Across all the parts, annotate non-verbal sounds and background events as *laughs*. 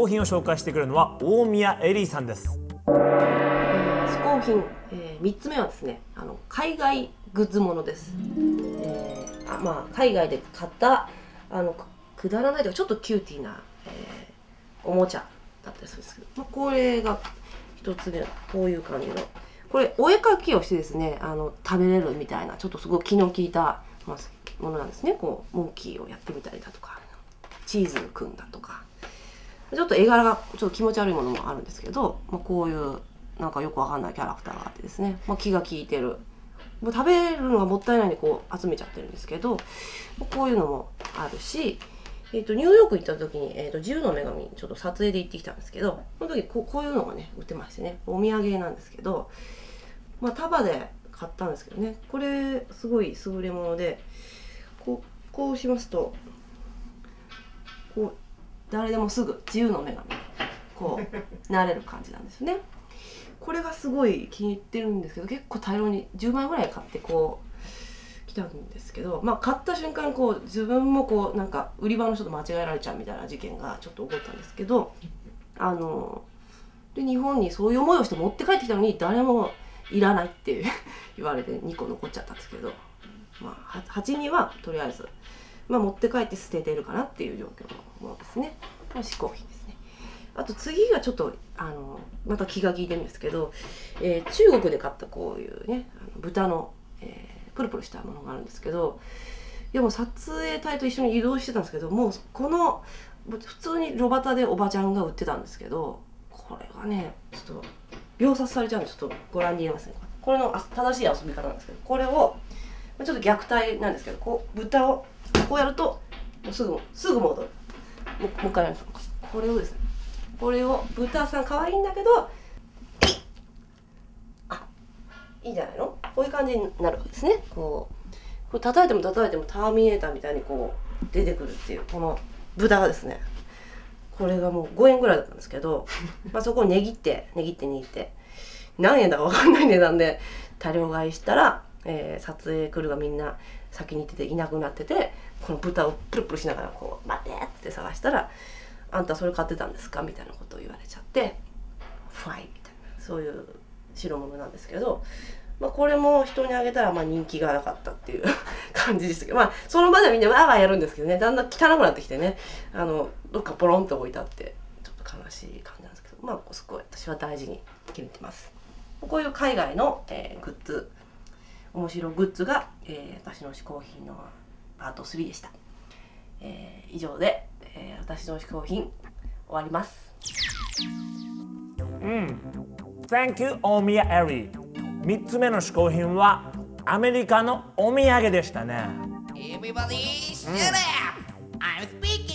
工品を紹介してくれるのは大宮エリーさんです。嗜好品、えー、3つ目はですねあの海外グッズものです、えーあまあ、海外で買ったあのくくだらないというかちょっとキューティーな、えーおもちゃだったりするんですけど、まあ、これが一つ目こういう感じの。これお絵描きをしてですねあの食べれるみたいなちょっとすごい気の利いた、ものなんですね。こうモンキーをやってみたりだとかチーズくんだとか。ちょっと絵柄がちょっと気持ち悪いものもあるんですけど、まあ、こういうなんかよくわかんないキャラクターがあってですね、まあ、気が利いてる。もう食べるのがもったいないんでこう集めちゃってるんですけどこういうのもあるし、えー、とニューヨーク行った時に、えー、と自由の女神ちょっと撮影で行ってきたんですけどその時こうこういうのがね売ってましてね。お土産なんですけど、まあ、束で買ったんですけどね。これすごい優れものでこうこうしますとこう誰でもすぐ自由の女神こうなれる感じなんですね。これがすごい気に入ってるんですけど結構大量に10枚ぐらい買ってこう来たんですけどまあ買った瞬間こう自分もこうなんか売り場の人と間違えられちゃうみたいな事件がちょっと起こったんですけどあので日本にそういう思いをして持って帰ってきたのに誰もいらないって言われて2個残っちゃったんですけど、まあ、は8にはとりあえず、まあ、持って帰って捨ててるかなっていう状況のものですね。これ嗜好品ですね。あと次がちょっとあのまた気が利いてるんですけど、えー中国で買ったこういうねあの豚の、えープルプルしたものがあるんですけどいやもう撮影隊と一緒に移動してたんですけどもうこの普通に炉端でおばちゃんが売ってたんですけどこれがねちょっと秒殺されちゃうんでちょっとご覧に入れますねこれの正しい遊び方なんですけどこれをちょっと虐待なんですけどこう豚をこうやるともうすぐすぐ戻る。もう一回やりますこれをですねこれを豚さん可愛いんだけどあいいんじゃないの？こういう感じになるわけですね。こうこれ叩いても叩いてもターミネーターみたいにこう出てくるっていうこの豚がですね。これがもう5円ぐらいだったんですけど *laughs* まあそこを値切って値切って握って何円だか分かんない値段で多量買いしたら、えー撮影クルーがみんな先に行ってていなくなっててこの豚をプルプルしながらこう「待て!」って探したら「あんたそれ買ってたんですか?」みたいなことを言われちゃって「ファイ」みたいなそういう代物なんですけど、まあ、これも人にあげたらまあ人気がなかったっていう *laughs* 感じでしたけどまあその場ではみんなわーわーやるんですけどねだんだん汚くなってきてねあのどっかポロンと置いてあってちょっと悲しい感じなんですけどまあすごい私は大事に決めてます。こういう海外の、えーグッズ面白グッズが、えー私の嗜好品のパート3でした、えー以上で、えー私の嗜好品終わります。うん。Thank you 大宮エリー3つ目の嗜好品はアメリカのお土産でしたね。Everybody, shut up! I'm speaking!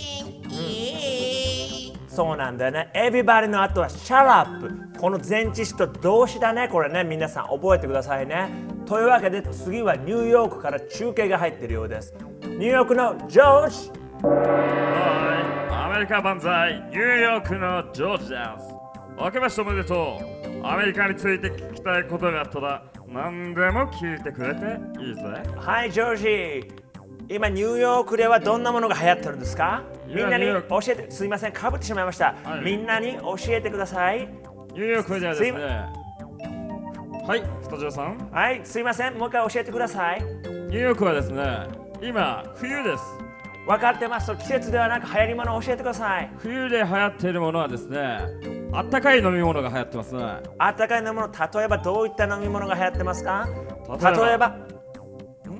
そうなんだよね。Everybody の後は Shut up この前置詞と動詞だね。これね。皆さん覚えてくださいねというわけで次はニューヨークから中継が入っているようです。ニューヨークのジョージ。はい、アメリカ万歳、ニューヨークのジョージです。明けましておめでとう。アメリカについて聞きたいことがあったら、何でも聞いてくれていいぜ。はいジョージ。今ニューヨークではどんなものが流行ってるんですか？みんなに教えて。すいません。かぶってしまいました、はい。みんなに教えてください。ニューヨークではですね。はい、スタジオさん。はいすいません。もう一回教えてください。ニューヨークはですね、今、冬です。分かってます。季節ではなく流行り物を教えてください。冬で流行っているものはですね、あったかい飲み物が流行ってますね。あったかい飲み物例えばどういった飲み物が流行ってますか？例えば？う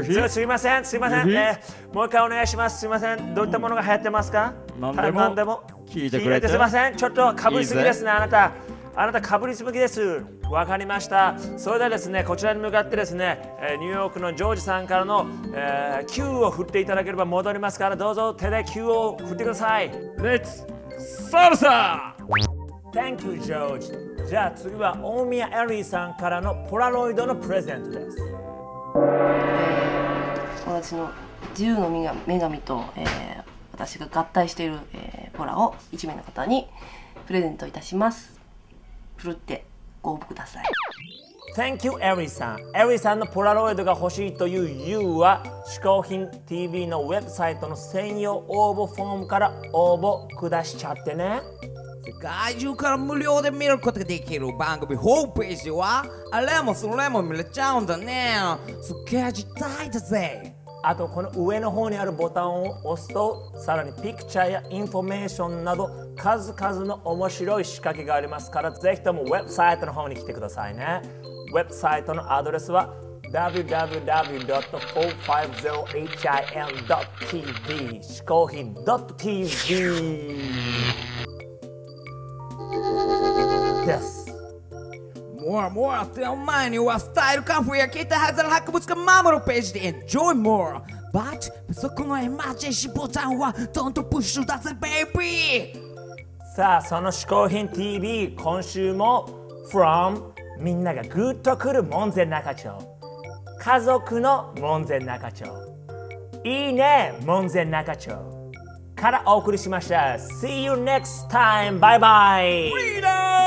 ん？すすいませんすいません、えーもう一回お願いします。すいません。どういったものが流行ってますか？何でも何でも？聞いてくれて。すいません。ちょっとかぶりすぎですねあなたあなたかぶりすぎです。わかりました。それではですねこちらに向かってですね、えーニューヨークのジョージさんからの、えー、キューを振っていただければ戻りますからどうぞ手でキューを振ってください。 Let'sサルサ Thank you, George. じゃあ次は大宮エリーさんからのポラロイドのプレゼントです。私の自由の女神女神と、えー私が合体している、えーポラを1名の方にプレゼントいたしますふるってご応募ください。Thank you エリさんエリさんのポラロイドが欲しいという You は嗜好品 TV のウェブサイトの専用応募フォームから応募くだしちゃってね。世界中から無料で見ることができる番組ホームページではあれもそれも見れちゃうんだね。すっげえ時代だぜあとこの上の方にあるボタンを押すとさらにピクチャーやインフォメーションなど数々の面白い仕掛けがありますからぜひともウェブサイトの方に来てくださいね。ウェブサイトのアドレスは www.450hin.tv 嗜好品 .tv ですもうもうってお前にはスタイルカンフーや聞いたはずの博物館守るページで Enjoy more. But そこのエマージェンシーボタンは Don't push だぜ baby! さあその嗜好品 TV 今週も from みんながグッとくる門前仲町。家族の門前仲町。いいね門前仲町。からお送りしました。See you next time! バイバイ Freedom